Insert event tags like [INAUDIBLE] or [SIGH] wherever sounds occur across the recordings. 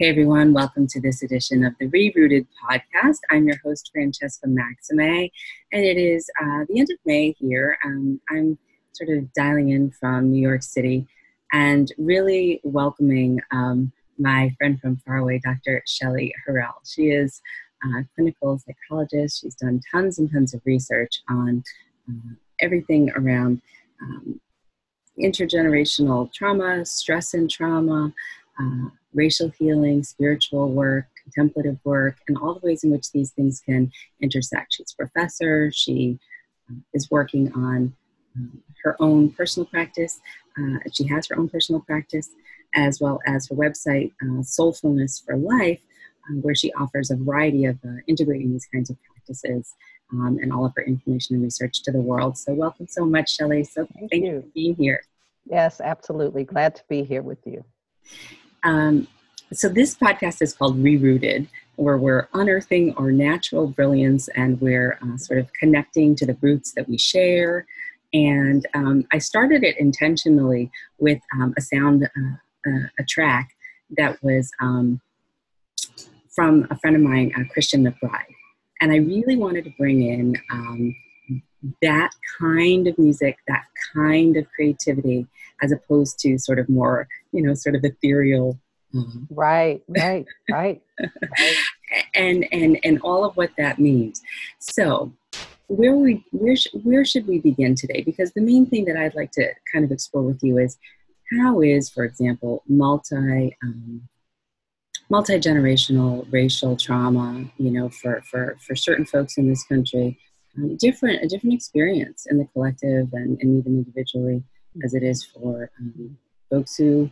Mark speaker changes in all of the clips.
Speaker 1: Hey everyone, welcome to this edition of the Rerooted podcast. I'm your host, Francesca Maxime, and it is uh, the end of May here. Um, I'm sort of dialing in from New York City and really welcoming um, my friend from far away, Dr. Shelley Harrell. She is a clinical psychologist. She's done tons and tons of research on uh, everything around um, intergenerational trauma, stress and trauma, uh, racial healing, spiritual work, contemplative work, and all the ways in which these things can intersect. She's a professor, she uh, is working on um, her own personal practice. Uh, she has her own personal practice, as well as her website, uh, Soulfulness for Life, uh, where she offers a variety of uh, integrating these kinds of practices um, and all of her information and research to the world. So, welcome so much, Shelley. So, thank, thank you. you for being here.
Speaker 2: Yes, absolutely. Glad to be here with you.
Speaker 1: Um, so this podcast is called Rerooted, where we're unearthing our natural brilliance and we're uh, sort of connecting to the roots that we share. And um, I started it intentionally with um, a sound, uh, uh, a track that was um, from a friend of mine, uh, Christian McBride. And I really wanted to bring in um, that kind of music, that kind of creativity, as opposed to sort of more, you know, sort of ethereal.
Speaker 2: Um, right, right, right, right. [LAUGHS]
Speaker 1: and and and all of what that means. So, where we where sh- where should we begin today? Because the main thing that I'd like to kind of explore with you is how is, for example, multi um, multi generational racial trauma, you know, for for for certain folks in this country um, different a different experience in the collective and, and even individually as it is for um, folks who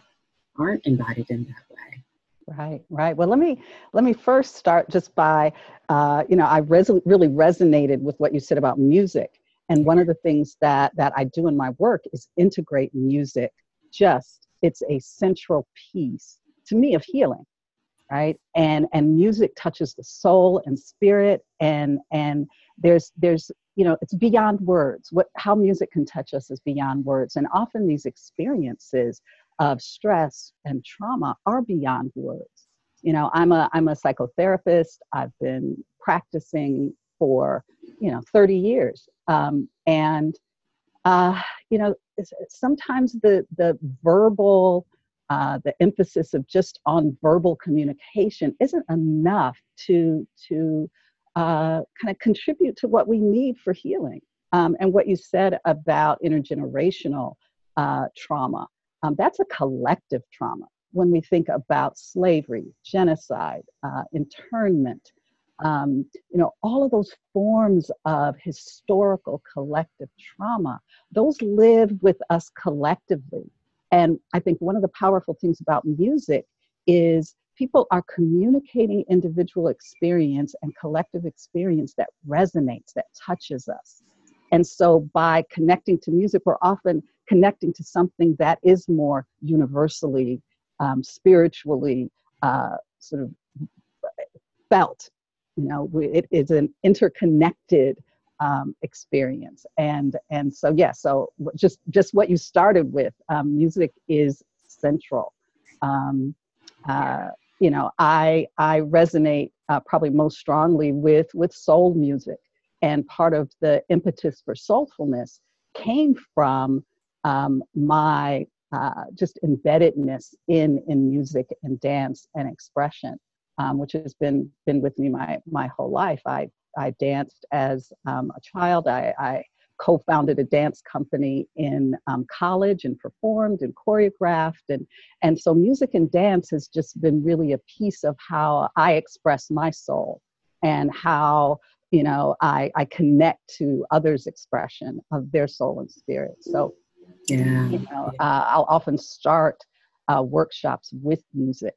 Speaker 1: aren't embodied in that way.
Speaker 2: Right right. Well let me let me first start just by uh, you know i res- really resonated with what you said about music. And one of the things that that i do in my work is integrate music. Just it's a central piece to me of healing right? And and music touches the soul and spirit and and there's there's you know it's beyond words. What how music can touch us is beyond words. And often these experiences of stress and trauma are beyond words. You know i'm a i'm a psychotherapist. I've been practicing for you know 30 years. Um, and uh, you know sometimes the the verbal uh, the emphasis of just on verbal communication isn't enough to to uh, kind of contribute to what we need for healing. Um, and what you said about intergenerational uh, trauma, um, that's a collective trauma. When we think about slavery, genocide, uh, internment, um, you know, all of those forms of historical collective trauma, those live with us collectively. And I think one of the powerful things about music is people are communicating individual experience and collective experience that resonates, that touches us. And so by connecting to music, we're often connecting to something that is more universally, um, spiritually uh, sort of felt. You know, it is an interconnected um, experience, and and so yeah, so just just what you started with, um, music is central. Um, uh, you know, I I resonate uh, probably most strongly with with soul music, and part of the impetus for soulfulness came from um, my uh, just embeddedness in in music and dance and expression, um, which has been been with me my my whole life. I I danced as um, a child. I, I co-founded a dance company in um, college and performed and choreographed. And and so music and dance has just been really a piece of how i express my soul and how you know i i connect to others expression of their soul and spirit. So yeah. you know uh, i'll often start uh, workshops with music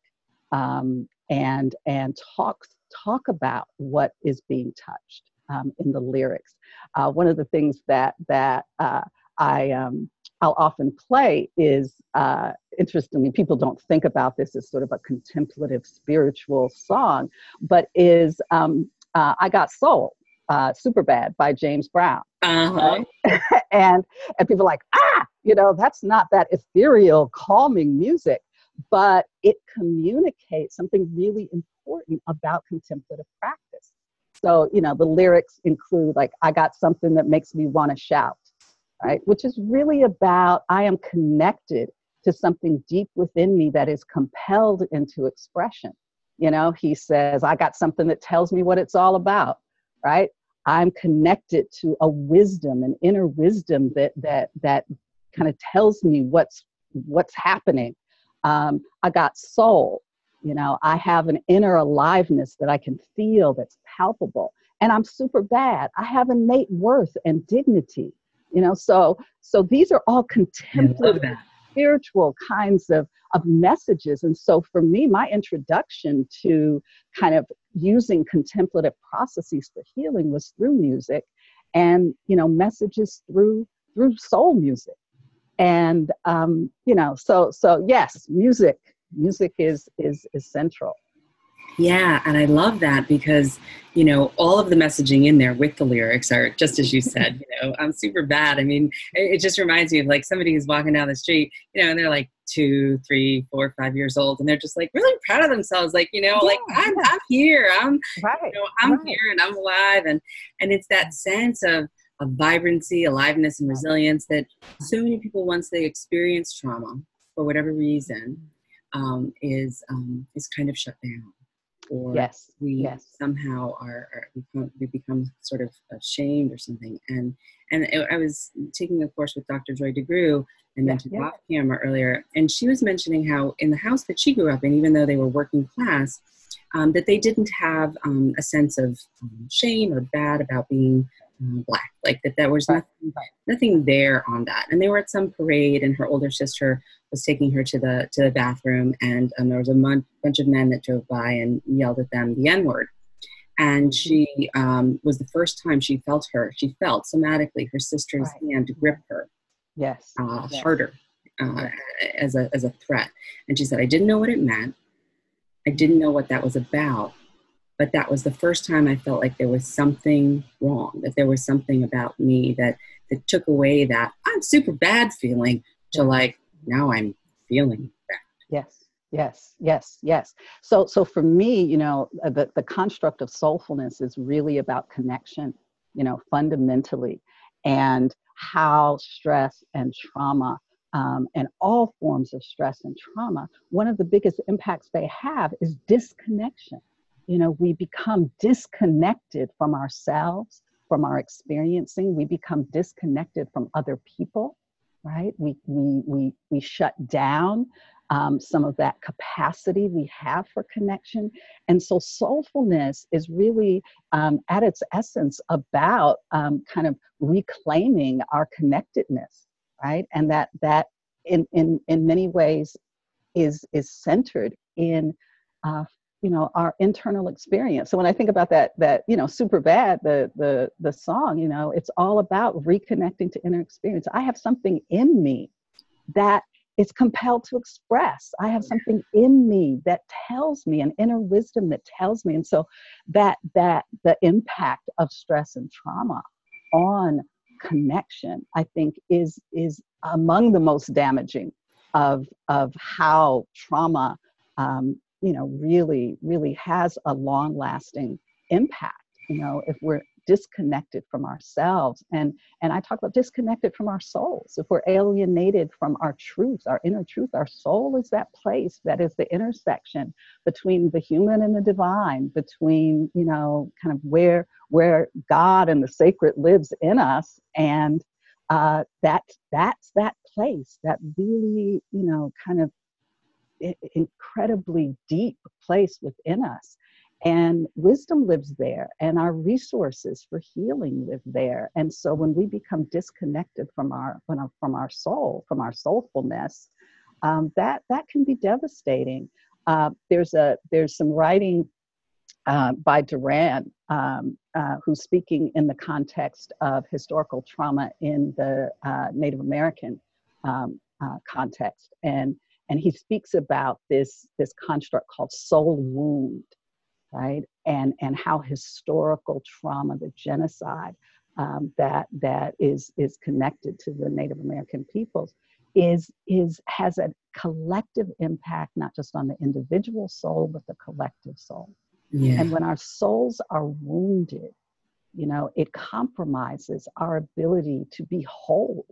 Speaker 2: um, and and talk talk about what is being touched um, in the lyrics. Uh, one of the things that that uh, I um, I'll often play is uh, interestingly people don't think about this as sort of a contemplative spiritual song, but is um, uh, I Got Soul. Uh, super bad by James Brown, uh-huh. right? [LAUGHS] and and people are like ah, you know, that's not that ethereal, calming music. but it communicates something really important about contemplative practice. So, you know, the lyrics include like, I got something that makes me want to shout, right? Which is really about I am connected to something deep within me that is compelled into expression. You know, he says, I got something that tells me what it's all about, right? I'm connected to a wisdom, an inner wisdom that that that kind of tells me what's what's happening. Um, I got soul, you know, I have an inner aliveness that I can feel that's palpable. And I'm super bad. I have innate worth and dignity, you know. So so these are all contemplative spiritual kinds of, of messages. And so for me, my introduction to kind of using contemplative processes for healing was through music and, you know, messages through through soul music. And um, you know, so so yes, music, music is is is central.
Speaker 1: Yeah, and I love that because, you know, all of the messaging in there with the lyrics are just as you said, you know, I'm super bad. I mean, it, just reminds me of like somebody who's walking down the street, you know, and they're like two, three, four, five years old, and they're just like really proud of themselves. Like, you know, yeah, like I'm, yeah. I'm here, I'm, right, you know, I'm right. here and I'm alive. And, and it's that sense of, of vibrancy, aliveness, and resilience that so many people, once they experience trauma for whatever reason, um, is um, is kind of shut down or
Speaker 2: yes.
Speaker 1: we
Speaker 2: yes.
Speaker 1: somehow are, are become, we become sort of ashamed or something. And and I was taking a course with Dr. Joy DeGruy. I mentioned yeah, yeah. off camera earlier, and she was mentioning how in the house that she grew up in, even though they were working class, um, that they didn't have um, a sense of um, shame or bad about being black. Like that, there was nothing, nothing there on that. And they were at some parade, and her older sister was taking her to the to the bathroom, and um, there was a mon- bunch of men that drove by and yelled at them the N word. And mm-hmm. she um, was the first time she felt her. She felt somatically her sister's right. hand grip her.
Speaker 2: Yes.
Speaker 1: Uh,
Speaker 2: yes.
Speaker 1: Harder. Uh, as a as a threat, and she said, "I didn't know what it meant. I didn't know what that was about, but that was the first time I felt like there was something wrong, that there was something about me that that took away that I'm super bad feeling to like now I'm feeling bad.
Speaker 2: Yes, yes, yes, yes. So so for me, you know, uh, the the construct of soulfulness is really about connection, you know, fundamentally, and how stress and trauma um, and all forms of stress and trauma, one of the biggest impacts they have is disconnection you know, we become disconnected from ourselves, from our experiencing. We become disconnected from other people, right? We, we, we, we shut down um, some of that capacity we have for connection. And so soulfulness is really, um, at its essence, about um, kind of reclaiming our connectedness, right? And that, that in, in, in many ways is, is centered in uh, you know our internal experience. So when i think about that that you know super bad the the the song you know it's all about reconnecting to inner experience. I have something in me that is compelled to express. I have something in me that tells me an inner wisdom that tells me. And so that that the impact of stress and trauma on connection i think is is among the most damaging of of how trauma um, you know really really has a long lasting impact you know if we're disconnected from ourselves. And and i talk about disconnected from our souls. If we're alienated from our truth our inner truth our soul is that place that is the intersection between the human and the divine between you know kind of where where god and the sacred lives in us. And uh, that that's that place that really you know kind of incredibly deep place within us. And wisdom lives there, and our resources for healing live there. And so, when we become disconnected from our from our soul, from our soulfulness, um, that that can be devastating. Uh, there's a there's some writing uh, by Duran, um, uh, who's speaking in the context of historical trauma in the uh, Native American um, uh, context, and and he speaks about this this construct called soul wound right and and how historical trauma the genocide um, that that is is connected to the native american peoples is is has a collective impact, not just on the individual soul, but the collective soul.
Speaker 1: Yeah.
Speaker 2: And when our souls are wounded, you know, it compromises our ability to be whole,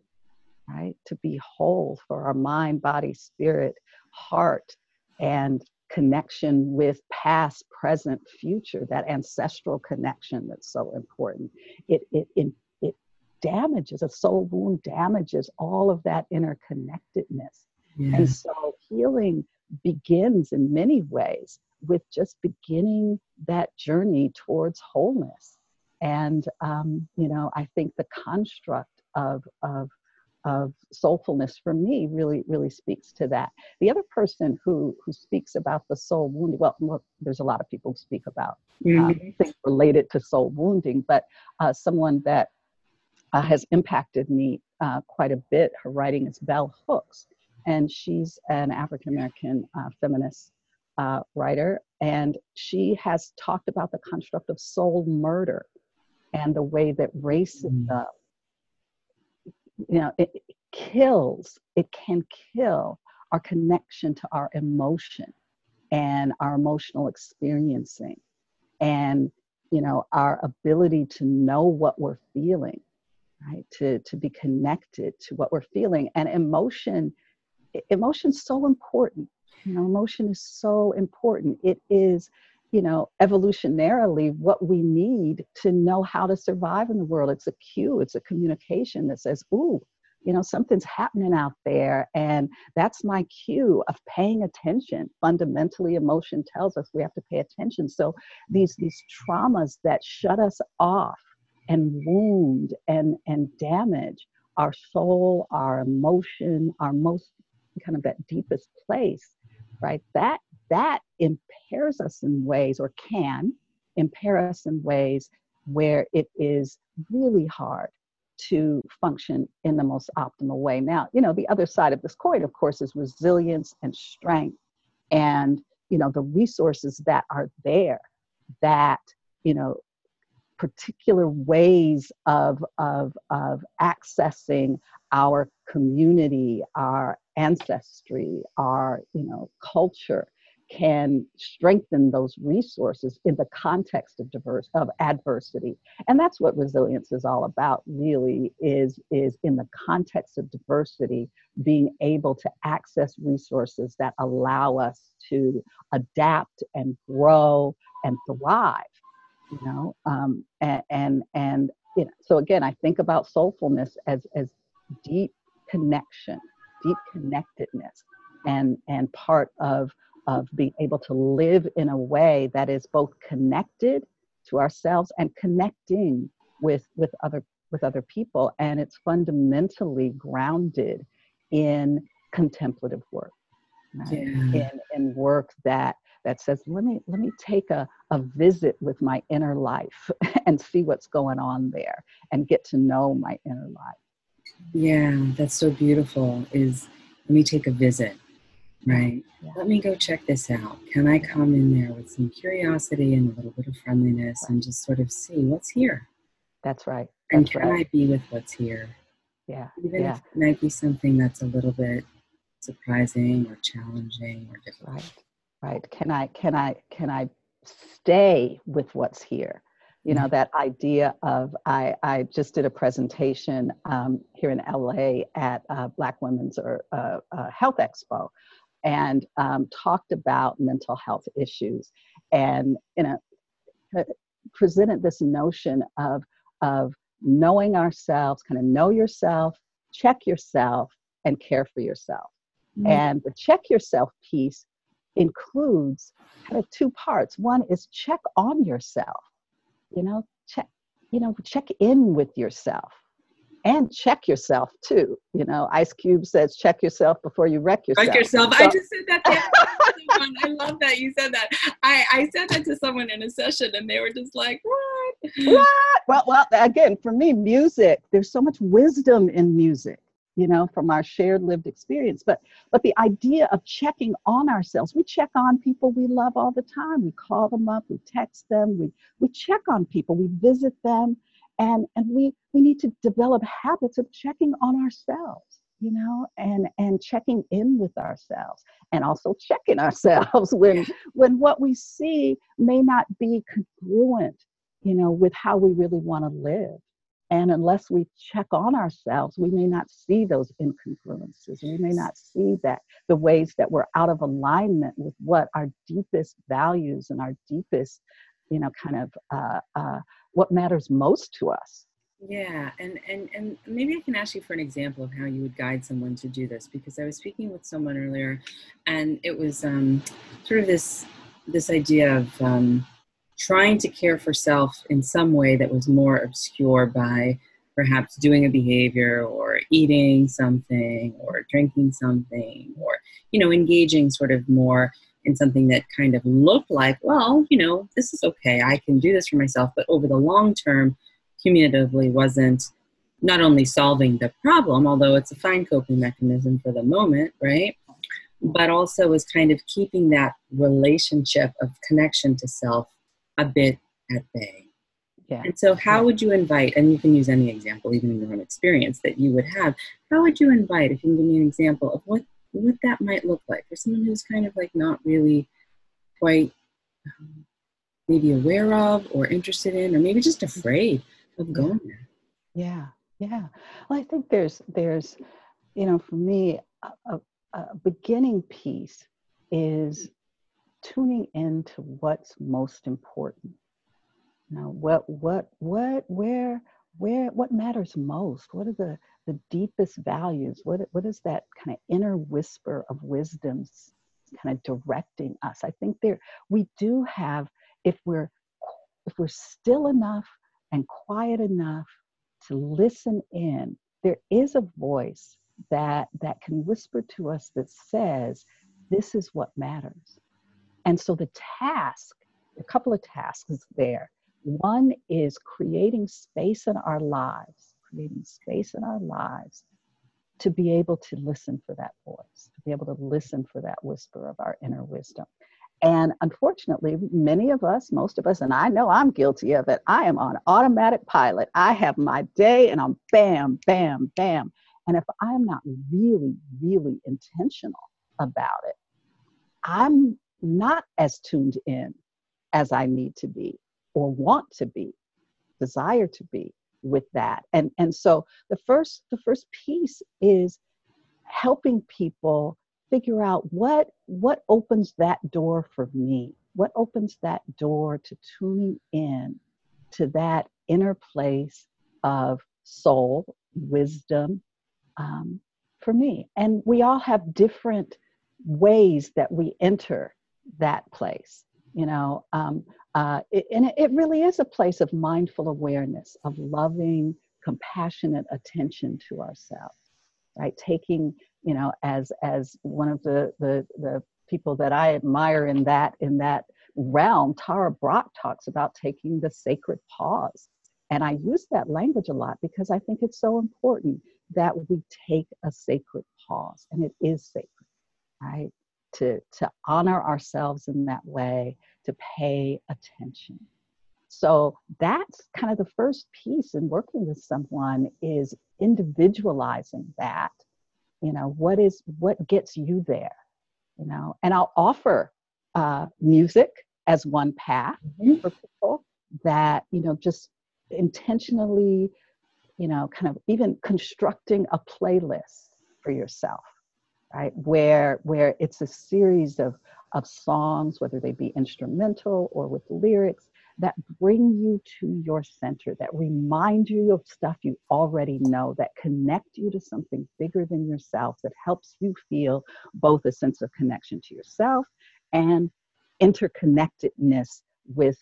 Speaker 2: right? To be whole for our mind, body, spirit, heart, and connection with past, present, future, that ancestral connection that's so important. It, it, it, it damages, a soul wound damages all of that interconnectedness.
Speaker 1: yeah.
Speaker 2: And so healing begins in many ways with just beginning that journey towards wholeness. And, um, you know, I think the construct of, of, of soulfulness for me really, really speaks to that. The other person who, who speaks about the soul wounding, well, look, there's a lot of people who speak about um,
Speaker 1: Mhm.
Speaker 2: things related to soul wounding, but uh, someone that uh, has impacted me uh, quite a bit, her writing is Bell Hooks, and she's an African American uh, feminist uh, writer, and she has talked about the construct of soul murder and the way that racism, you know, it, kills, it can kill our connection to our emotion and our emotional experiencing and you know our ability to know what we're feeling right? To to be connected to what we're feeling. And emotion emotion's so important. You know emotion is so important. It is you know evolutionarily what we need to know how to survive in the world. It's a cue it's a communication that says ooh you know something's happening out there. And that's my cue of paying attention. Fundamentally emotion tells us we have to pay attention. So these these traumas that shut us off and wound and and damage our soul our emotion our most kind of that deepest place right? That that impairs us in ways or can impair us in ways where it is really hard to function in the most optimal way. Now you know the other side of this coin of course is resilience and strength and you know the resources that are there that you know particular ways of of of accessing our community our ancestry our you know culture can strengthen those resources in the context of diverse of adversity. And that's what resilience is all about really is is in the context of diversity being able to access resources that allow us to adapt and grow and thrive you know um, and, and and you know so again i think about soulfulness as as deep connection deep connectedness and and part of of being able to live in a way that is both connected to ourselves and connecting with with other with other people and it's fundamentally grounded in contemplative work right?
Speaker 1: Yeah.
Speaker 2: in, in work that that says let me let me take a, a visit with my inner life [LAUGHS] and see what's going on there and get to know my inner life
Speaker 1: Yeah, that's so beautiful. Is let me take a visit, right?
Speaker 2: Yeah.
Speaker 1: Let me go check this out. Can I come in there with some curiosity and a little bit of friendliness and just sort of see what's here?
Speaker 2: that's right
Speaker 1: And
Speaker 2: that's
Speaker 1: can
Speaker 2: right
Speaker 1: I be with what's here?
Speaker 2: yeah
Speaker 1: Even
Speaker 2: yeah
Speaker 1: if it might be something that's a little bit surprising or challenging or difficult.
Speaker 2: right right can i can i can i stay with what's here you know that idea of i i just did a presentation um, here in la at uh, black women's or uh, uh, health expo and um, talked about mental health issues and you know uh, presented this notion of of knowing ourselves kind of know yourself check yourself and care for yourself
Speaker 1: Mm.
Speaker 2: and the check yourself piece includes kind of two parts. One is check on yourself, you know, check, you know, check in with yourself and check yourself too. You know, Ice Cube says, check yourself before you wreck yourself.
Speaker 1: Like yourself.
Speaker 2: So-
Speaker 1: I just said that. the to. [LAUGHS] I love that you said that. I, I said that to someone in a session and they were just like, what?
Speaker 2: what? Well, well, again, for me, music, there's so much wisdom in music, you know, from our shared lived experience. But but the idea of checking on ourselves, we check on people we love all the time. We call them up, we text them, we we check on people, we visit them, and and we we need to develop habits of checking on ourselves. you know and and checking in with ourselves and also checking [LAUGHS] ourselves when when what we see may not be congruent you know with how we really want to live and unless we check on ourselves we may not see those incongruences we may not see that the ways that we're out of alignment with what our deepest values and our deepest you know kind of uh, uh, what matters most to us.
Speaker 1: Yeah, and, and and maybe I can ask you for an example of how you would guide someone to do this because I was speaking with someone earlier, and it was um, sort of this this idea of um, trying to care for self in some way that was more obscure by perhaps doing a behavior or eating something or drinking something or you know engaging sort of more in something that kind of looked like well you know this is okay i can do this for myself but over the long term cumulatively wasn't not only solving the problem, although it's a fine coping mechanism for the moment, right? But also was kind of keeping that relationship of connection to self a bit at bay. Yeah. And so, how yeah. would you invite, and you can use any example, even in your own experience that you would have, how would you invite, if you can give me an example of what, what that might look like for someone who's kind of like not really quite um, maybe aware of or interested in, or maybe just afraid of going there.
Speaker 2: Yeah, yeah. Well, I think there's there's, you know, for me, a, a beginning piece is tuning into what's most important. Now, what what what where where what matters most? What are the the deepest values? What what is that kind of inner whisper of wisdoms kind of directing us? I think there we do have if we're if we're still enough and quiet enough to listen in, there is a voice that that can whisper to us that says, this is what matters. And so the task, a couple of tasks there. One is creating space in our lives, creating space in our lives to be able to listen for that voice, to be able to listen for that whisper of our inner wisdom. And unfortunately, many of us, most of us, and I know I'm guilty of it, I am on automatic pilot. I have my day and I'm bam, bam, bam. And if I'm not really, really intentional about it, I'm not as tuned in as I need to be or want to be, desire to be with that. And, and so the first, the first piece is helping people figure out what what opens that door for me? What opens that door to tuning in to that inner place of soul wisdom um, for me? And we all have different ways that we enter that place you know? Um, uh, it, and it really is a place of mindful awareness of loving compassionate attention to ourselves right? Taking you know as as one of the the the people that i admire in that in that realm tara brach talks about taking the sacred pause. And i use that language a lot because i think it's so important that we take a sacred pause and it is sacred right? To to honor ourselves in that way to pay attention. So that's kind of the first piece in working with someone is individualizing that you know what is what gets you there you know? And i'll offer uh, music as one path mm-hmm. for people that you know just intentionally you know kind of even constructing a playlist for yourself right? Where where it's a series of of songs whether they be instrumental or with lyrics that bring you to your center, that remind you of stuff you already know, that connect you to something bigger than yourself, that helps you feel both a sense of connection to yourself and interconnectedness with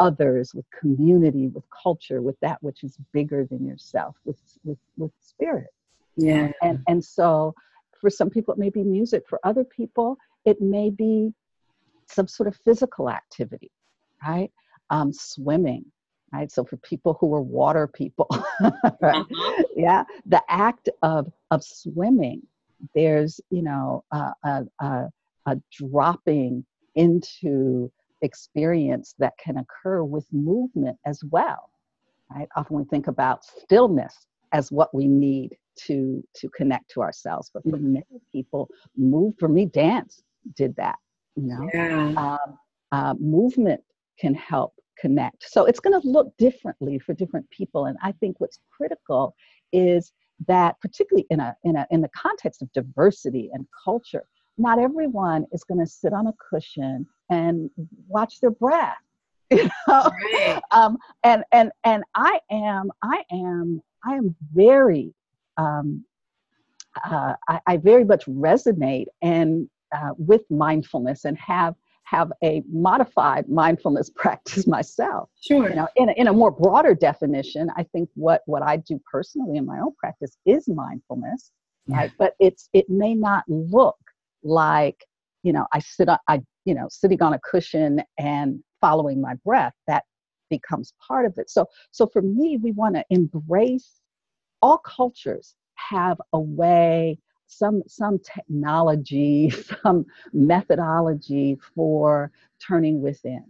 Speaker 2: others, with community, with culture, with that which is bigger than yourself, with with with spirit.
Speaker 1: Yeah.
Speaker 2: And and so for some people it may be music, for other people it may be some sort of physical activity, right? um, swimming right so for people who are water people [LAUGHS] right? uh-huh. yeah the act of of swimming there's you know a, a, a dropping into experience that can occur with movement as well right often we think about stillness as what we need to to connect to ourselves but for many people move for me dance did that you know
Speaker 1: Yeah.
Speaker 2: um, uh, movement can help connect so it's going to look differently for different people and i think what's critical is that particularly in a in a in the context of diversity and culture not everyone is going to sit on a cushion and watch their breath [LAUGHS] you know
Speaker 1: Right.
Speaker 2: um, and and and I am I am I am very um, uh, I, I very much resonate and uh, with mindfulness and have have a modified mindfulness [LAUGHS] practice myself.
Speaker 1: Sure.
Speaker 2: You know, in a, in a more broader definition, I think what what I do personally in my own practice is mindfulness,
Speaker 1: Yeah.
Speaker 2: right? But it's it may not look like you know I sit on I you know sitting on a cushion and following my breath. That becomes part of it. So so for me, we want to embrace all cultures have a way some some technology [LAUGHS] some methodology for turning within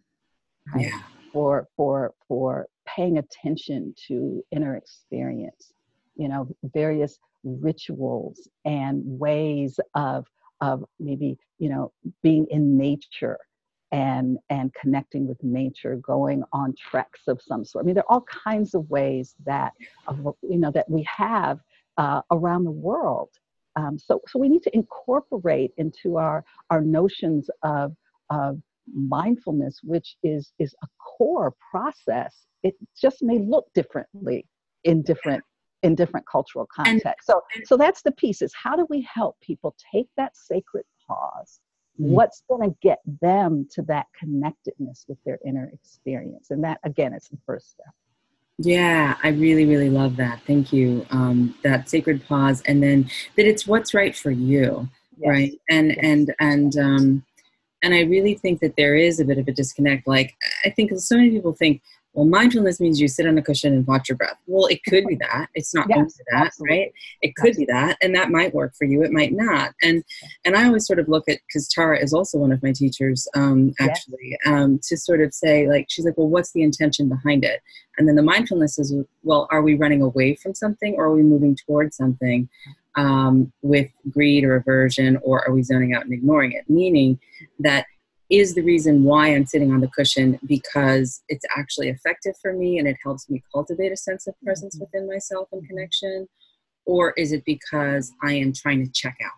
Speaker 2: right?
Speaker 1: Yeah.
Speaker 2: for for for paying attention to inner experience you know various rituals and ways of of maybe you know being in nature and and connecting with nature going on treks of some sort i mean there are all kinds of ways that of, you know that we have uh, around the world um, so so we need to incorporate into our our notions of of mindfulness which is is a core process. It just may look differently in different in different cultural contexts so so that's the piece is how do we help people take that sacred pause?
Speaker 1: Mhm.
Speaker 2: what's going to get them to that connectedness with their inner experience? And that again is the first step
Speaker 1: Yeah, I really, really love that. Thank you. Um, that sacred pause, and then that it's what's right for you,
Speaker 2: Yes.
Speaker 1: right? And
Speaker 2: Yes.
Speaker 1: and and um, and I really think that there is a bit of a disconnect. Like I think so many people think, well, mindfulness means you sit on a cushion and watch your breath. Well, it could be that. It's not
Speaker 2: Yes,
Speaker 1: that,
Speaker 2: absolutely.
Speaker 1: right? It could be that, and that might work for you. It might not. And and I always sort of look at because Tara is also one of my teachers, um,
Speaker 2: Yes.
Speaker 1: actually, um, to sort of say like she's like, well, what's the intention behind it? And then the mindfulness is, well, are we running away from something or are we moving towards something um, with greed or aversion or are we zoning out and ignoring it? Meaning that is the reason why I'm sitting on the cushion because it's actually effective for me and it helps me cultivate a sense of presence within myself and connection? Or is it because I am trying to check out?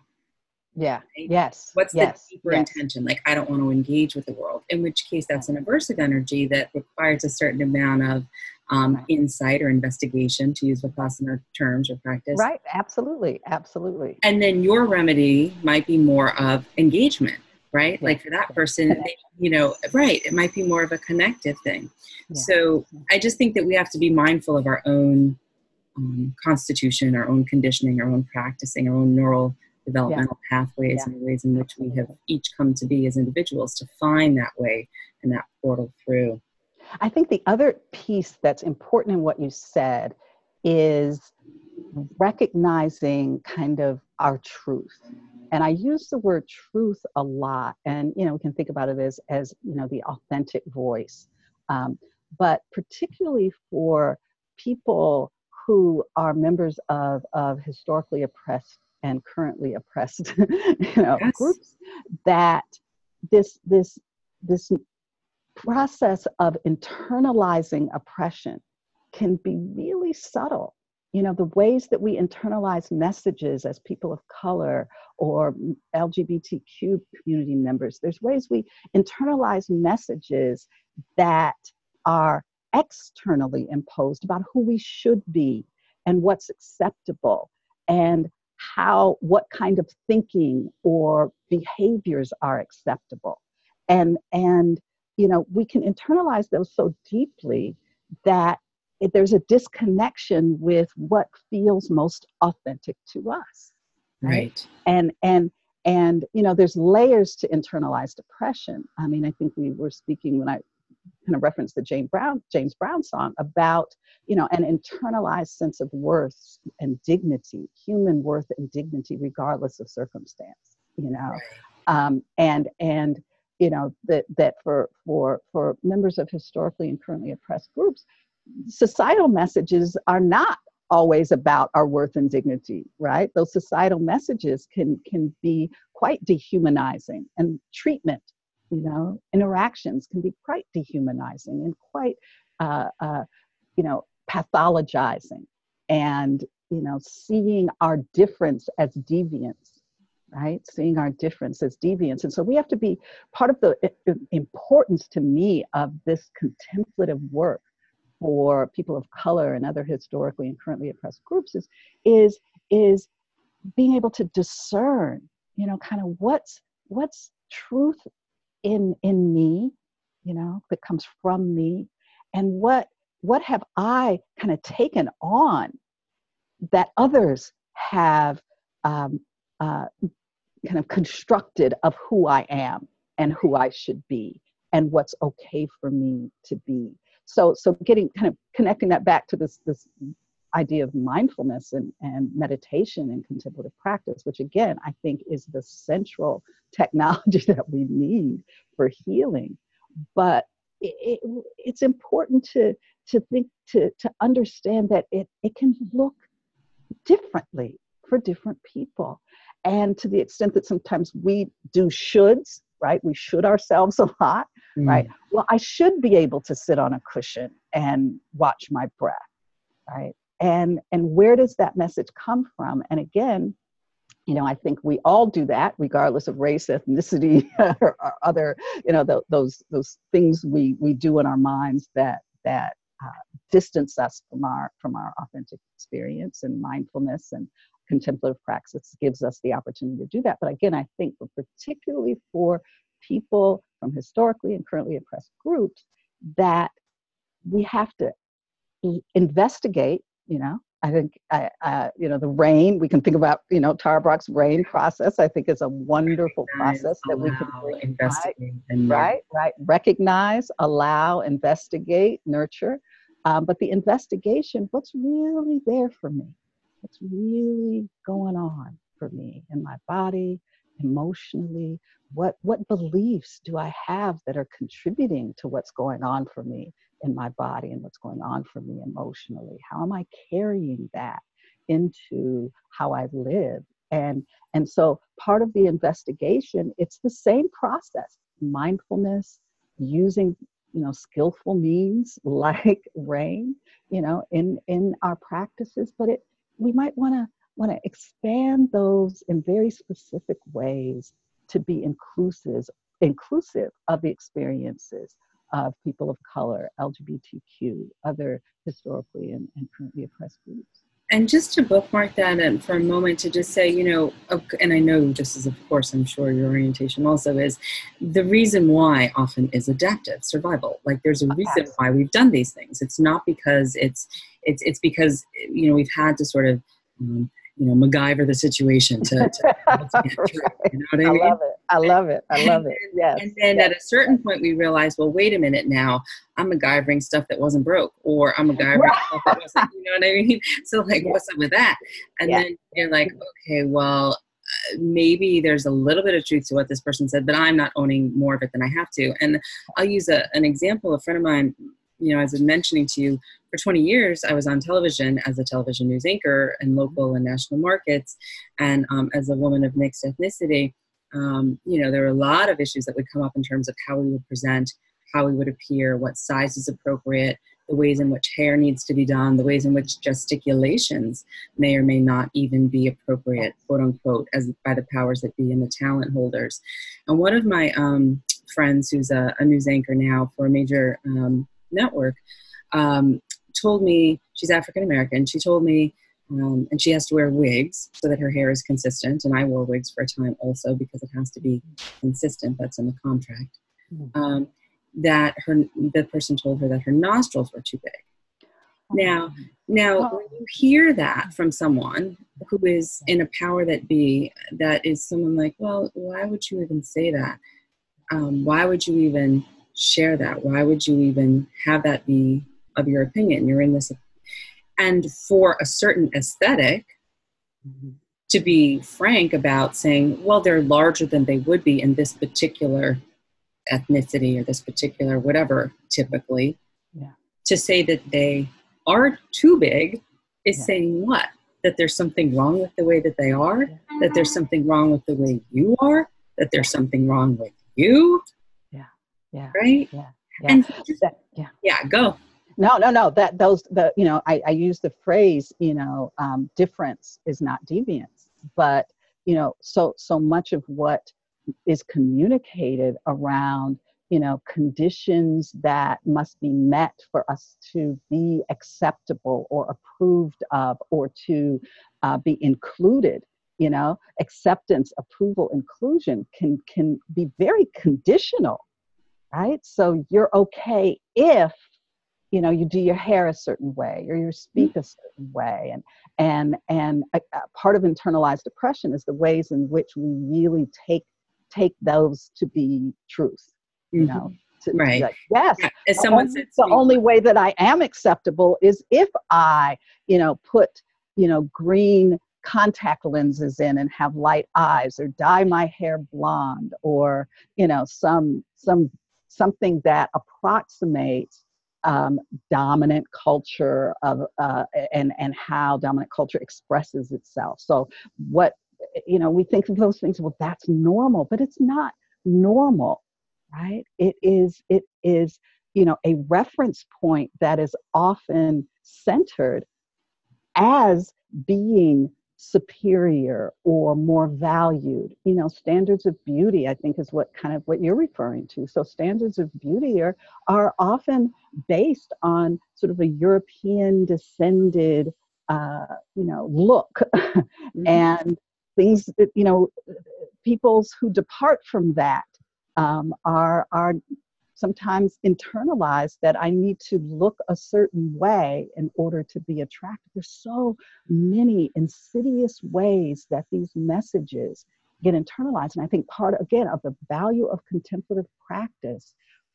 Speaker 2: yeah yes
Speaker 1: What's
Speaker 2: yes.
Speaker 1: the deeper
Speaker 2: yes.
Speaker 1: intention? Like, I don't want to engage with the world, in which case that's an aversive energy that requires a certain amount of um, insight or investigation, to use Vipassana terms or practice.
Speaker 2: right absolutely absolutely
Speaker 1: And then your remedy might be more of engagement, right?
Speaker 2: Yeah.
Speaker 1: Like for that person, they, you know, right, it might be more of a connective thing.
Speaker 2: Yeah.
Speaker 1: So I just think that we have to be mindful of our own um, constitution, our own conditioning, our own practicing, our own neural developmental pathways
Speaker 2: Yeah.
Speaker 1: and the ways in which we have each come to be as individuals to find that way and that portal through.
Speaker 2: I think the other piece that's important in what you said is recognizing kind of our truth. And I use the word truth a lot, and you know we can think about it as as you know the authentic voice. Um, but particularly for people who are members of of historically oppressed and currently oppressed, [LAUGHS] you know,
Speaker 1: Yes.
Speaker 2: groups, that this this this process of internalizing oppression can be really subtle. You know, the ways that we internalize messages as people of color or LGBTQ community members, there's ways we internalize messages that are externally imposed about who we should be and what's acceptable and how what kind of thinking or behaviors are acceptable. And and you know we can internalize those so deeply that it, there's a disconnection with what feels most authentic to us
Speaker 1: Right.
Speaker 2: and and and you know there's layers to internalized depression i mean i think we were speaking when i kind of referenced the James Brown James Brown song about you know an internalized sense of worth and dignity, human worth and dignity regardless of circumstance. You know,
Speaker 1: Right.
Speaker 2: um, and and you know that that for for for members of historically and currently oppressed groups, societal messages are not always about our worth and dignity, right? Those societal messages can can be quite dehumanizing, and treatment, you know, interactions can be quite dehumanizing and quite, uh, uh, you know, pathologizing, and you know, seeing our difference as deviance right? Seeing our difference as deviance. And so we have to be part of the importance to me of this contemplative work for people of color and other historically and currently oppressed groups is is is being able to discern you know kind of what's what's truth in in me you know that comes from me and what what have i kind of taken on that others have um, uh, kind of constructed of who i am and who i should be and what's okay for me to be so so getting kind of connecting that back to this this idea of mindfulness and, and meditation and contemplative practice which again i think is the central technology [LAUGHS] that we need for healing. But it, it, it's important to to think to to understand that it it can look differently for different people. And to the extent that sometimes we do shoulds right? We should ourselves [LAUGHS] a lot, mm. right? Well, I should be able to sit on a cushion and watch my breath, right? And and where does that message come from? And again, you know, I think we all do that, regardless of race, ethnicity, [LAUGHS] or, or other, you know, the, those those things we we do in our minds that that uh, distance us from our from our authentic experience and mindfulness and contemplative practice gives us the opportunity to do that. But again, I think particularly for people from historically and currently oppressed groups, that we have to investigate, you know, I think, uh, uh, you know, the RAIN, we can think about, you know, Tara Brach's RAIN process, I think is a wonderful process that we can
Speaker 1: investigate.
Speaker 2: Right, right, right. Recognize, allow, investigate, nurture. Um, but the investigation, what's really there for me? what's really going on for me in my body emotionally? What what beliefs do i have that are contributing to what's going on for me in my body and what's going on for me emotionally? How am i carrying that into how i live? And and so part of the investigation it's the same process mindfulness using you know skillful means [LAUGHS] like rain you know in in our practices but it we might want to want to expand those in very specific ways to be inclusive inclusive of the experiences of people of color, LGBTQ, other historically and, and currently oppressed groups.
Speaker 1: And just to bookmark that and for a moment to just say, you know, and I know just as of course I'm sure your orientation also is, the reason why often is adaptive survival. Like there's a reason why we've done these things. It's not because it's it's it's because you know we've had to sort of um, you know MacGyver the situation to, to, [LAUGHS] to get through. You know what I,
Speaker 2: I
Speaker 1: mean?
Speaker 2: love it. I love it. I love it. Yes.
Speaker 1: And then
Speaker 2: yes.
Speaker 1: at a certain point, we realized, well, wait a minute now. I'm MacGyvering stuff that wasn't broke, or I'm MacGyvering stuff that wasn't. You know what I mean? [LAUGHS] So like, yeah. what's up with that? And yeah. then you're like, okay, well, maybe there's a little bit of truth to what this person said, but I'm not owning more of it than I have to. And I'll use a, an example. A friend of mine, you know, as I was mentioning to you, for 20 years, I was on television as a television news anchor in local and national markets, and um, as a woman of mixed ethnicity. Um, you know, there are a lot of issues that would come up in terms of how we would present, how we would appear, what size is appropriate, the ways in which hair needs to be done, the ways in which gesticulations may or may not even be appropriate, quote unquote, as by the powers that be and the talent holders. And one of my um, friends, who's a, a, news anchor now for a major um, network, um, told me she's African American. She told me, um, and she has to wear wigs so that her hair is consistent. And I wore wigs for a time also because it has to be consistent. That's in the contract. Mm-hmm. Um, that her the person told her that her nostrils were too big. Now, now when you hear that from someone who is in a power that be, that is someone like, well, why would you even say that? Um, why would you even share that? Why would you even have that be of your opinion. You're in this, and for a certain esthetic mm-hmm. to be frank about saying, well, they're larger than they would be in this particular ethnicity or this particular whatever, typically. Yeah. To say that they are too big is yeah. saying what? That there's something wrong with the way that they are, yeah. that there's something wrong with the way you are, that there's something wrong with you.
Speaker 2: Yeah.
Speaker 1: Right?
Speaker 2: Yeah.
Speaker 1: Yeah. And just, that, yeah. Yeah, go.
Speaker 2: No, no, no. That those the you know, I, I use the phrase, you know, um, difference is not deviance. But, you know, so so much of what is communicated around you know conditions that must be met for us to be acceptable or approved of or to uh, be included you know acceptance approval inclusion can can be very conditional right? So you're okay if you know you do your hair a certain way or you speak a certain way. And and and a, a part of internalized depression is the ways in which we really take take those to be truth you mm-hmm. know to,
Speaker 1: right.
Speaker 2: like, yes
Speaker 1: as someone
Speaker 2: said the only way that i am acceptable is if i you know put you know green contact lenses in and have light eyes or dye my hair blonde or you know some some something that approximates um, dominant culture of uh, and and how dominant culture expresses itself. So what you know we think of those things well that's normal but it's not normal right? It is it is you know a reference point that is often centered as being superior or more valued. You know standards of beauty i think is what kind of what you're referring to. So standards of beauty are are often based on sort of a european descended uh, you know look. [LAUGHS] Mm-hmm. and things that you know peoples who depart from that um, are are sometimes internalized that I need to look a certain way in order to be attractive. There's so many insidious ways that these messages get internalized. And I think part, again, of the value of contemplative practice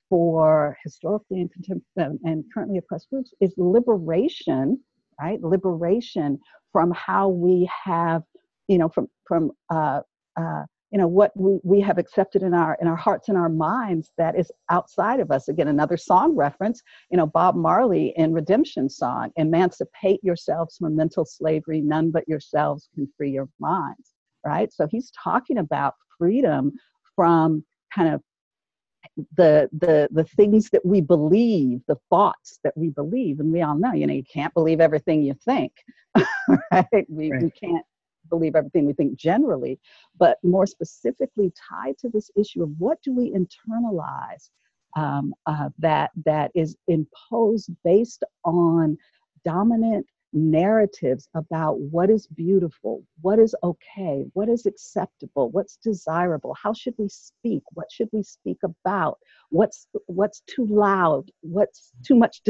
Speaker 2: for historically and, contem- um, and currently oppressed groups is liberation, right? Liberation from how we have, you know, from, from uh, uh, you know what we, we have accepted in our in our hearts and our minds that is outside of us. Again another song reference you know bob marley in redemption song emancipate yourselves from mental slavery. None but yourselves can free your minds right? So he's talking about freedom from kind of the the the things that we believe the thoughts that we believe. And we all know you know you can't believe everything you think [LAUGHS] right? We, right. we can't believe everything we think generally, but more specifically tied to this issue of what do we internalize um, uh, that that is imposed based on dominant narratives about what is beautiful, what is okay, what is acceptable, what's desirable, how should we speak, what should we speak about, what's what's too loud, what's too much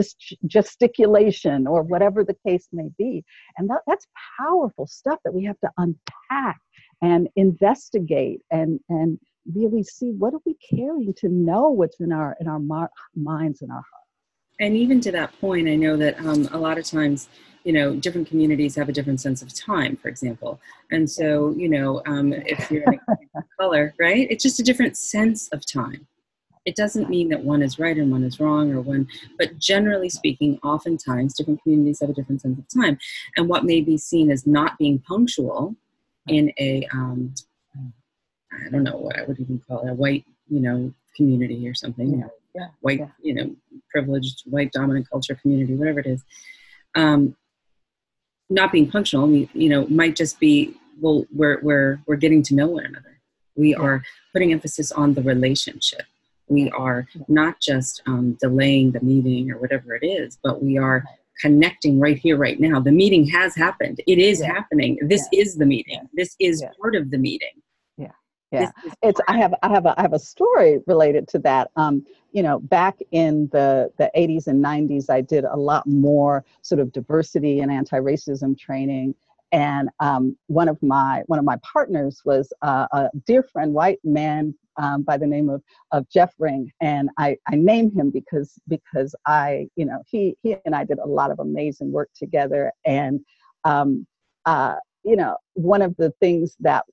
Speaker 2: gesticulation, or whatever the case may be. And that, that's powerful stuff that we have to unpack and investigate and and really see what are we carrying to know what's in our in our minds and our hearts
Speaker 1: and even to that point i know that um, a lot of times you know different communities have a different sense of time for example. And so you know um, if you're in a [LAUGHS] color right it's just a different sense of time. It doesn't mean that one is right and one is wrong or one but generally speaking oftentimes different communities have a different sense of time. And what may be seen as not being punctual in a um, i don't know what i would even call it a white you know community or something.
Speaker 2: Yeah. Yeah.
Speaker 1: white
Speaker 2: yeah.
Speaker 1: you know privileged white dominant culture community whatever it is um, not being functional, you know, might just be well, we're we're we're getting to know one another. We yeah. are putting emphasis on the relationship. We are not just um, delaying the meeting or whatever it is, but we are connecting right here, right now. The meeting has happened. It is yeah. happening. This yeah. is the meeting. This is part of the meeting
Speaker 2: yeah. It's i have i have a i have a story related to that. Um you know back in the the 80s and 90s i did a lot more sort of diversity and anti-racism training. And um, one of my one of my partners was uh, a dear friend white man um, by the name of, of Jeff Ring, and I, I name him because because I you know he he and I did a lot of amazing work together, and um, uh, you know one of the things that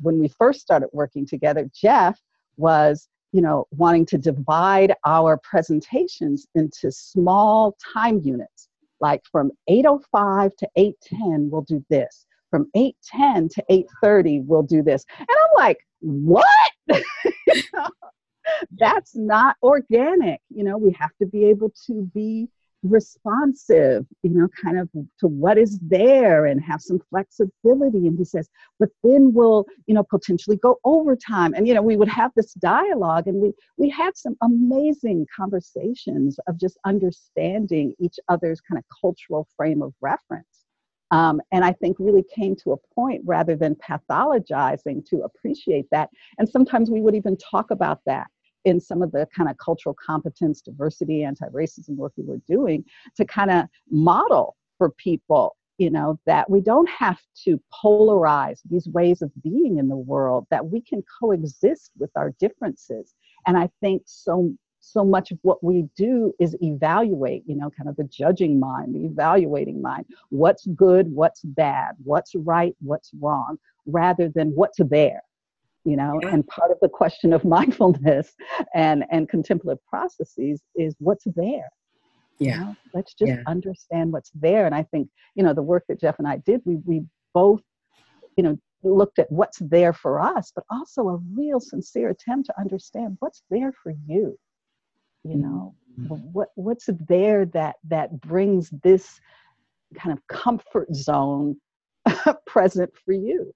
Speaker 2: when we first started working together, Jeff was, you know, wanting to divide our presentations into small time units. like from 805 to 810 we'll do this. From 810 to 830 we'll do this. And i'm like what? [LAUGHS] That's not organic. You know we have to be able to be responsive, you know, kind of to what is there and have some flexibility. And he says, but then we'll, you know, potentially go overtime. And, you know, we would have this dialogue and we, we had some amazing conversations of just understanding each other's kind of cultural frame of reference. Um, and I think really came to a point rather than pathologizing to appreciate that. And sometimes we would even talk about that in some of the kind of cultural competence, diversity, anti-racism work we were doing to kind of model for people you know that we don't have to polarize these ways of being in the world that we can coexist with our differences. And i think so so much of what we do is evaluate you know kind of the judging mind the evaluating mind. What's good what's bad? What's right what's wrong? Rather than what's there you know yeah. and part of the question of [LAUGHS] mindfulness and and contemplative processes is what's there
Speaker 1: yeah
Speaker 2: you know? let's just yeah. understand what's there and i think you know the work that jeff and i did we we both you know looked at what's there for us but also a real sincere attempt to understand what's there for you you know mm-hmm. what what's there that that brings this kind of comfort zone [LAUGHS] present for you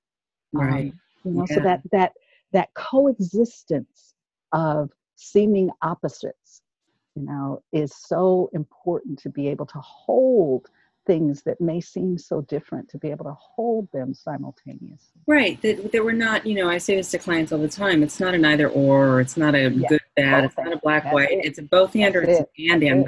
Speaker 1: right um,
Speaker 2: you know yeah. so that that that coexistence of seeming opposites you know is so important to be able to hold things that may seem so different to be able to hold them simultaneously
Speaker 1: right that, that we're not you know i say this to clients all the time it's not an either or, it's not a yeah. good bad both it's not a black white it. it's a both and or it's an and and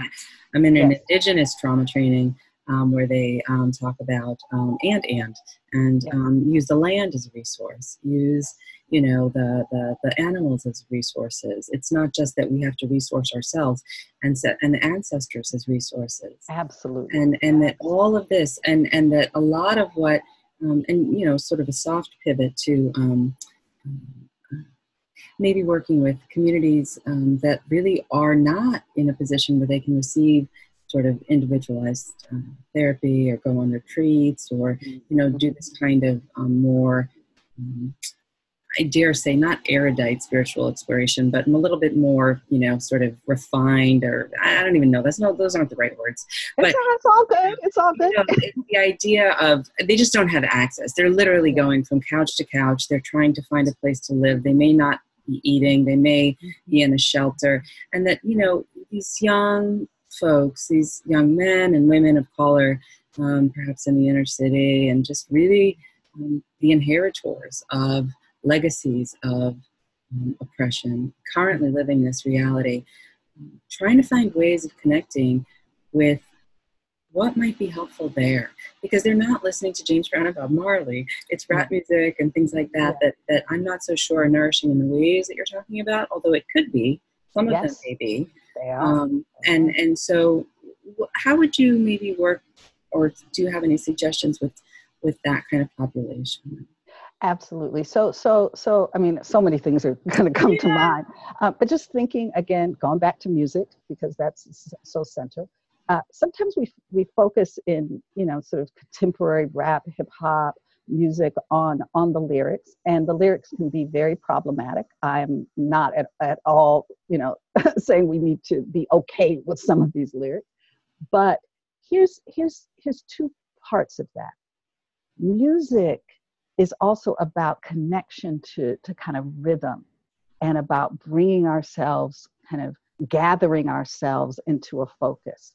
Speaker 1: i'm in an yes. indigenous trauma training um, where they um, talk about um, and and and um, use the land as a resource use you know the, the the animals as resources. It's not just that we have to resource ourselves and set and the ancestors as resources.
Speaker 2: Absolutely.
Speaker 1: And and that all of this and and that a lot of what um, and you know sort of a soft pivot to um, maybe working with communities um, that really are not in a position where they can receive sort of individualized uh, therapy or go on retreats or you know do this kind of um, more um, I dare say not erudite spiritual exploration, but a little bit more, you know, sort of refined or I don't even know. That's no, those aren't the right words.
Speaker 2: But it's, it's all good. It's all good. You know,
Speaker 1: it's the idea of they just don't have access. They're literally going from couch to couch. They're trying to find a place to live. They may not be eating. They may be in a shelter, and that you know these young folks, these young men and women of color, um, perhaps in the inner city, and just really um, the inheritors of legacies of um, oppression, currently living this reality, trying to find ways of connecting with what might be helpful there because they're not listening to James Brown and Bob Marley. It's rap music and things like that that, that I'm not so sure are nourishing in the ways that you're talking about, although it could be. Some of yes, them may be.
Speaker 2: Are. Um,
Speaker 1: and, and so, how would you maybe work, or do you have any suggestions with, with that kind of population?
Speaker 2: Absolutely. So, so, so, I mean, so many things are [LAUGHS] going to come yeah. to mind. Uh, but just thinking again, going back to music because that's so central. Uh, sometimes we we focus in you know sort of contemporary rap, hip hop music on on the lyrics, and the lyrics can be very problematic. I'm not at, at all you know [LAUGHS] saying we need to be okay with some of these lyrics, but here's here's here's two parts of that. Music is also about connection to, to kind of rhythm and about bringing ourselves, kind of gathering ourselves into a focus.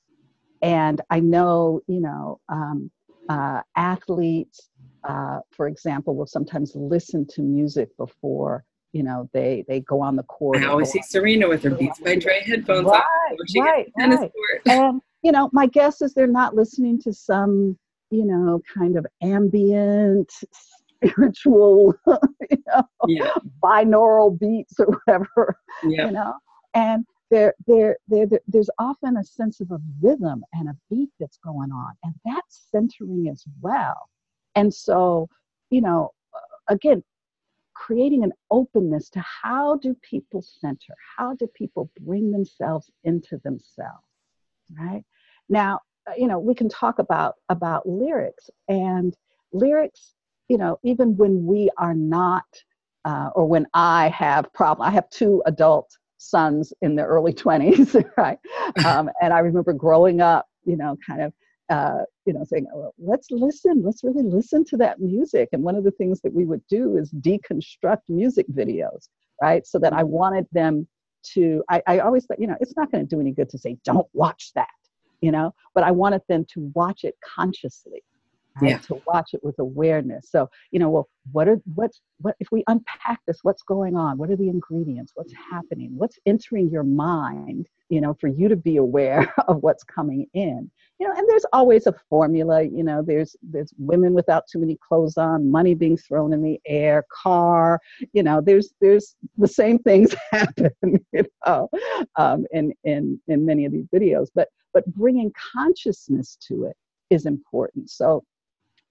Speaker 2: And I know, you know, um, uh, athletes, uh, for example, will sometimes listen to music before you know they they go on the court.
Speaker 1: I always see Serena with her Beats by Dre headphones right,
Speaker 2: on. Right, right. [LAUGHS] And you know, my guess is they're not listening to some you know kind of ambient spiritual, [LAUGHS] you know, yeah. binaural beats or whatever, yeah. you know. And there, there, there, there's often a sense of a rhythm and a beat that's going on, and that's centering as well. And so, you know, uh, again, creating an openness to how do people center? How do people bring themselves into themselves? Right now, you know we can talk about about lyrics and lyrics you know even when we are not uh, or when i have problem i have two adult sons in the early 20s [LAUGHS] right [LAUGHS] um, and i remember growing up you know kind of uh, you know saying oh, let's listen let's really listen to that music. And one of the things that we would do is deconstruct music videos right? So that i wanted them to I, I always thought you know it's not going to do any good to say don't watch that you know? But i wanted them to watch it consciously yeah. to watch it with awareness. So you know well what are what's what if we unpack this what's going on? What are the ingredients? What's happening? What's entering your mind you know for you to be aware [LAUGHS] of what's coming in? You know and there's always a formula you know there's there's women without too many clothes on money being thrown in the air car you know there's there's the same things [LAUGHS] happen you know um, in in in many of these videos. But but bringing consciousness to it is important. So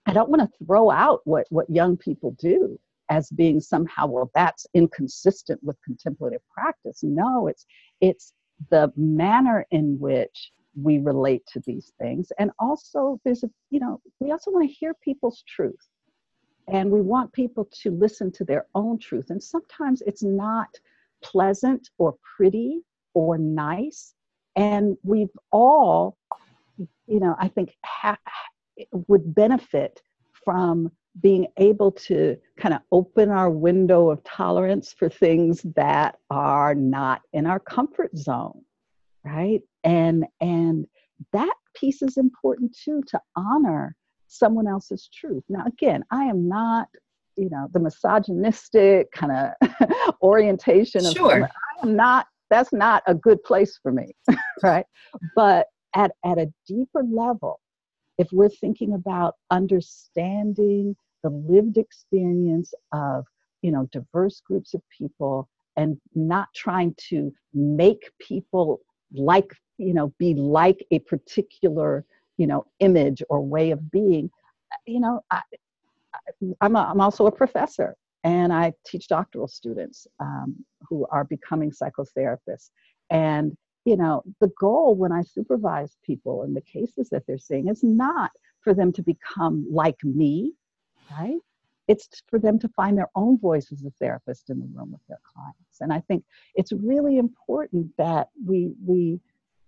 Speaker 2: i don't want to throw out what what young people do as being somehow well that's inconsistent with contemplative practice. No it's it's the manner in which we relate to these things. And also there's a you know we also want to hear people's truth. And we want people to listen to their own truth. And sometimes it's not pleasant or pretty or nice. And we've all you know i think ha- would benefit from being able to kind of open our window of tolerance for things that are not in our comfort zone right and and that piece is important too to honor someone else's truth now again i am not you know the misogynistic kind of [LAUGHS] orientation of
Speaker 1: sure.
Speaker 2: Someone. i am not that's not a good place for me [LAUGHS] right but at at a deeper level if we're thinking about understanding the lived experience of you know diverse groups of people and not trying to make people like you know be like a particular you know image or way of being you know I, I'm, a, I'm also a professor and i teach doctoral students um, who are becoming psychotherapists. And you know the goal when i supervise people in the cases that they're seeing is not for them to become like me right it's for them to find their own voice as a therapist in the room with their clients and i think it's really important that we we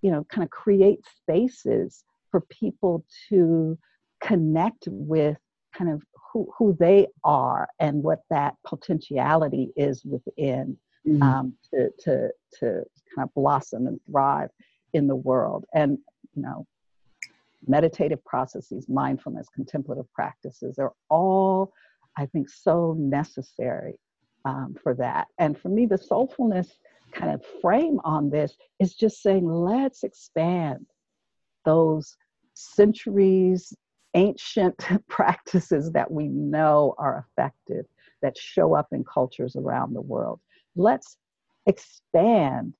Speaker 2: you know kind of create spaces for people to connect with kind of who, who they are and what that potentiality is within mm-hmm. um, to, to, to kind of blossom and thrive in the world and you know meditative processes mindfulness contemplative practices are all I think, so necessary um, for that. And for me, the soulfulness kind of frame on this is just saying, let's expand those centuries ancient [LAUGHS] practices that we know are effective, that show up in cultures around the world. Let's expand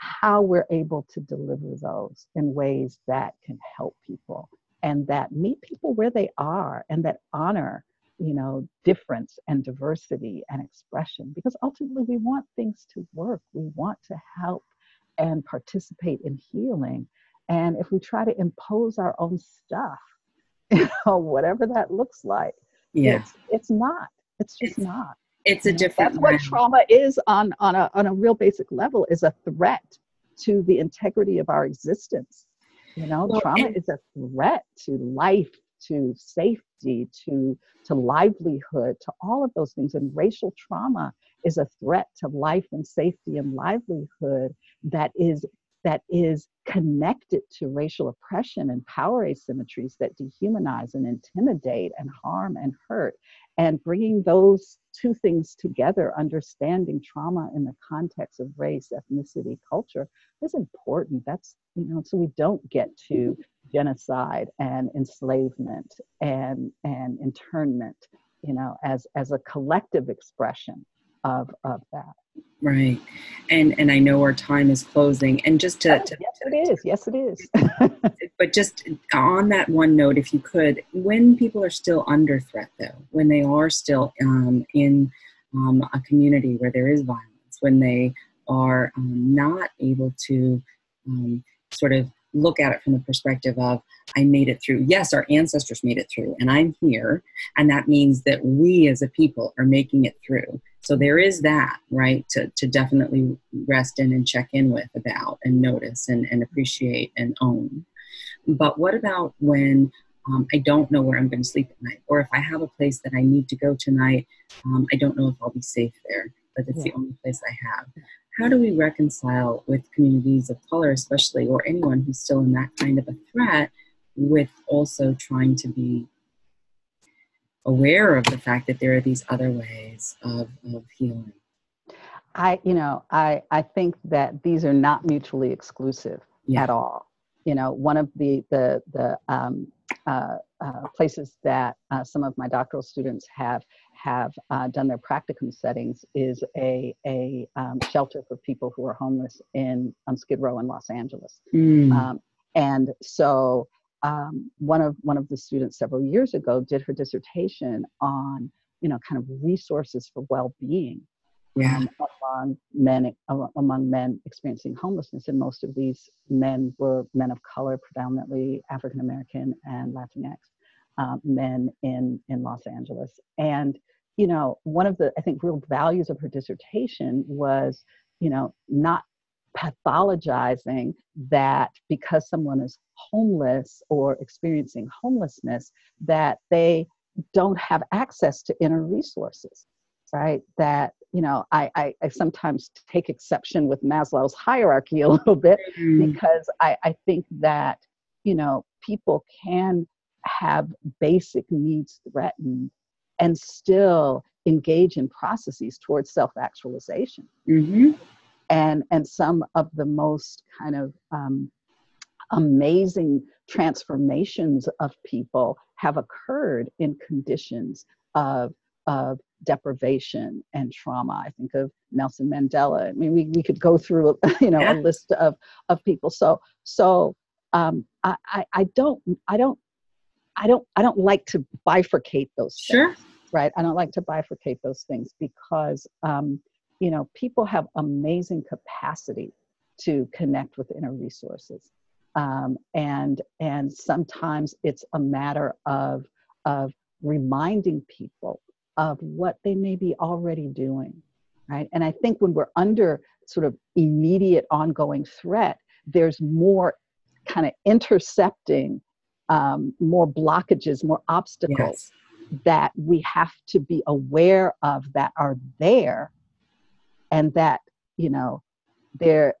Speaker 2: how we're able to deliver those in ways that can help people and that meet people where they are and that honor you know difference and diversity and expression. Because ultimately we want things to work. We want to help and participate in healing. And if we try to impose our own stuff [LAUGHS] you know whatever that looks like
Speaker 1: yeah.
Speaker 2: it's, it's not. It's just not
Speaker 1: it's a different
Speaker 2: that's what trauma is on on a on a real basic level is a threat to the integrity of our existence you know well, trauma and, is a threat to life to safety, to, to livelihood, to all of those things. And racial trauma is a threat to life and safety and livelihood that is that is connected to racial oppression and power asymmetries that dehumanize and intimidate and harm and hurt. And bringing those two things together, understanding trauma in the context of race, ethnicity, culture, is important. That's, you know, so we don't get to genocide and enslavement and and internment you know as as a collective expression of of that
Speaker 1: right and and i know our time is closing and just to,
Speaker 2: oh,
Speaker 1: to
Speaker 2: yes it is yes it is [LAUGHS]
Speaker 1: but just on that one note if you could when people are still under threat though when they are still um, in um, a community where there is violence when they are um, not able to um, sort of look at it from the perspective of I made it through. Yes, our ancestors made it through, and I'm here, and that means that we as a people are making it through. So there is that, right, to, to definitely rest in and check in with about and notice and, and appreciate and own. But what about when um, I don't know where I'm going to sleep at night, or if I have a place that I need to go tonight, um, I don't know if I'll be safe there, but it's yeah. the only place I have. How do we reconcile with communities of color, especially, or anyone who's still in that kind of a threat, with also trying to be aware of the fact that there are these other ways of, of healing?
Speaker 2: I, you know, I, I think that these are not mutually exclusive yeah. at all. You know, one of the the the um, uh, uh, places that uh, some of my doctoral students have have uh, done their practicum settings is a a um, shelter for people who are homeless in um, Skid Row in Los Angeles, mm. um, and so um, one of one of the students several years ago did her dissertation on you know kind of resources for well-being yeah. um, among men among men experiencing homelessness, and most of these men were men of color, predominantly African American and Latinx um, men in in Los Angeles. And you know, one of the I think real values of her dissertation was you know not pathologizing that because someone is homeless or experiencing homelessness that they don't have access to inner resources right that you know I, I, I sometimes take exception with maslow's hierarchy a [LAUGHS] little bit mm-hmm. because I, I think that you know people can have basic needs threatened and still engage in processes towards self-actualization mm-hmm. And and some of the most kind of um, amazing transformations of people have occurred in conditions of of deprivation and trauma. I think of Nelson Mandela. I mean, we, we could go through, [LAUGHS] you know, yeah. a list of, of people. So, so um, I, I, I don't, I don't, I don't, I don't like to bifurcate those
Speaker 1: sure.
Speaker 2: things, right? I don't like to bifurcate those things because, um, you know, people have amazing capacity to connect with inner resources. Um, and, and sometimes it's a matter of, of reminding people of what they may be already doing, right? And I think when we're under sort of immediate ongoing threat, there's more kind of intercepting, um, more blockages, more obstacles yes. that we have to be aware of that are there and that, you know, they're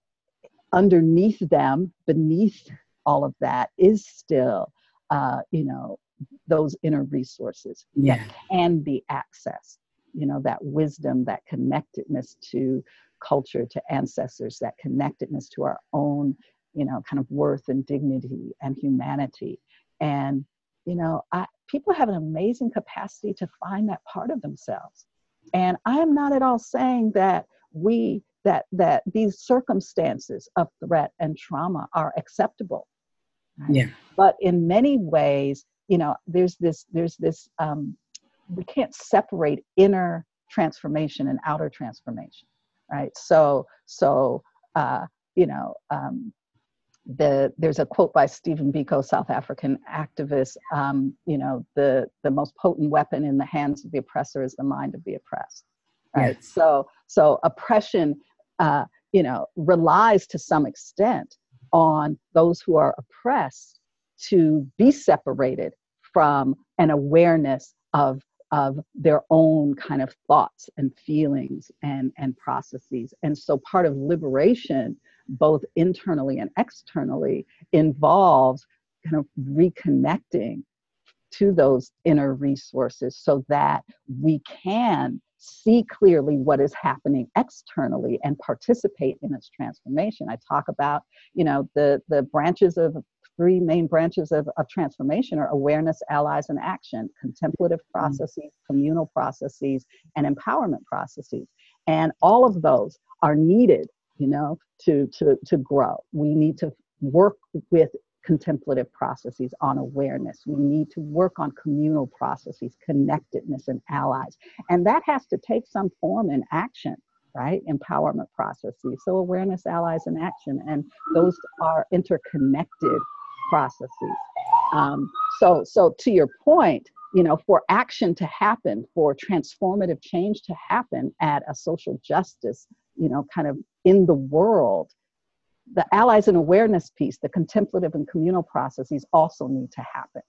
Speaker 2: underneath them, beneath all of that is still, uh, you know, those inner resources yeah. that can be accessed you know that wisdom that connectedness to culture to ancestors that connectedness to our own you know kind of worth and dignity and humanity and you know I, people have an amazing capacity to find that part of themselves and i am not at all saying that we that that these circumstances of threat and trauma are acceptable
Speaker 1: right? yeah
Speaker 2: but in many ways you know there's this there's this um, we can't separate inner transformation and outer transformation right so so uh, you know um, the there's a quote by Stephen Biko, South African activist. Um, you know, the the most potent weapon in the hands of the oppressor is the mind of the oppressed. Right. Yes. So so oppression, uh, you know, relies to some extent on those who are oppressed to be separated from an awareness of of their own kind of thoughts and feelings and and processes. And so part of liberation both internally and externally involves kind of reconnecting to those inner resources so that we can see clearly what is happening externally and participate in its transformation i talk about you know the the branches of three main branches of, of transformation are awareness, allies, and action contemplative mm. processes, communal processes, and empowerment processes. And all of those are needed, you know, to, to, to grow. We need to work with contemplative processes on awareness. We need to work on communal processes, connectedness, and allies. And that has to take some form in action right? Empowerment processes. So awareness, allies, and action. And those are interconnected processes. Um, so, so to your point, you know, for action to happen, for transformative change to happen at a social justice, you know, kind of in the world, the allies and awareness piece, the contemplative and communal processes also need to happen.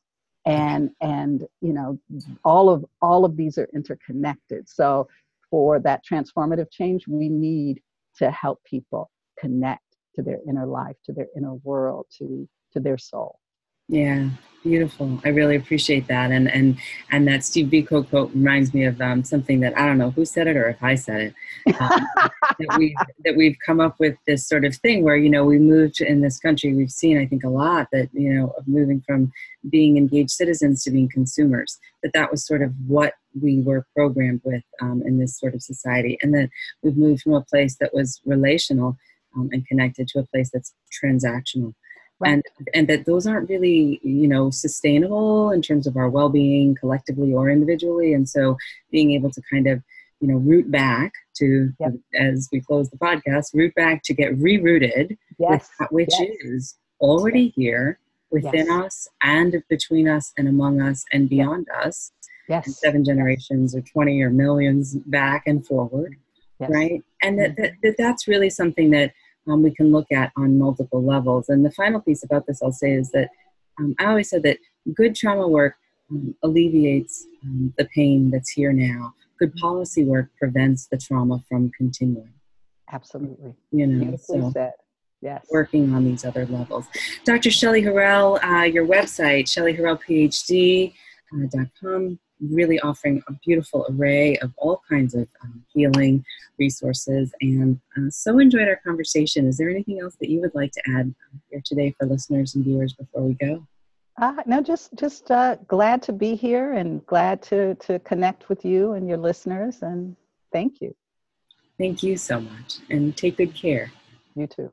Speaker 2: And and you know, all of all of these are interconnected. So for that transformative change, we need to help people connect to their inner life, to their inner world, to to their soul.
Speaker 1: Yeah, beautiful. I really appreciate that. And and and that Steve Biko quote reminds me of um, something that I don't know who said it or if I said it. Um, [LAUGHS] that we that we've come up with this sort of thing where you know we moved in this country. We've seen I think a lot that you know of moving from being engaged citizens to being consumers. That that was sort of what we were programmed with um, in this sort of society, and that we've moved from a place that was relational um, and connected to a place that's transactional right. and and that those aren't really you know sustainable in terms of our well-being collectively or individually and so being able to kind of you know root back to yep. as we close the podcast root back to get rerouted
Speaker 2: yes.
Speaker 1: which yes. is already yes. here within us and between us and among us and beyond us
Speaker 2: yes
Speaker 1: seven generations or 20 or millions back and forward right and that, mm-hmm. that, that that's really something that um, we can look at on multiple levels. And the final piece about this I'll say is that um, I always said that good trauma work um, alleviates um, the pain that's here now. Good policy work prevents the trauma from continuing.
Speaker 2: Absolutely.
Speaker 1: You know,
Speaker 2: Beautifully so said. Yes.
Speaker 1: Working on these other levels. Dr. Shelley Harrell, uh, your website, shelleyharrellphd.com, really offering a beautiful array of all kinds of um, healing resources and uh, so enjoyed our conversation. Is there anything else that you would like to add here today for listeners and viewers before we go?
Speaker 2: Uh, no, just just uh, glad to be here and glad to to connect with you and your listeners. And thank you.
Speaker 1: Thank you so much, and take good care.
Speaker 2: You too.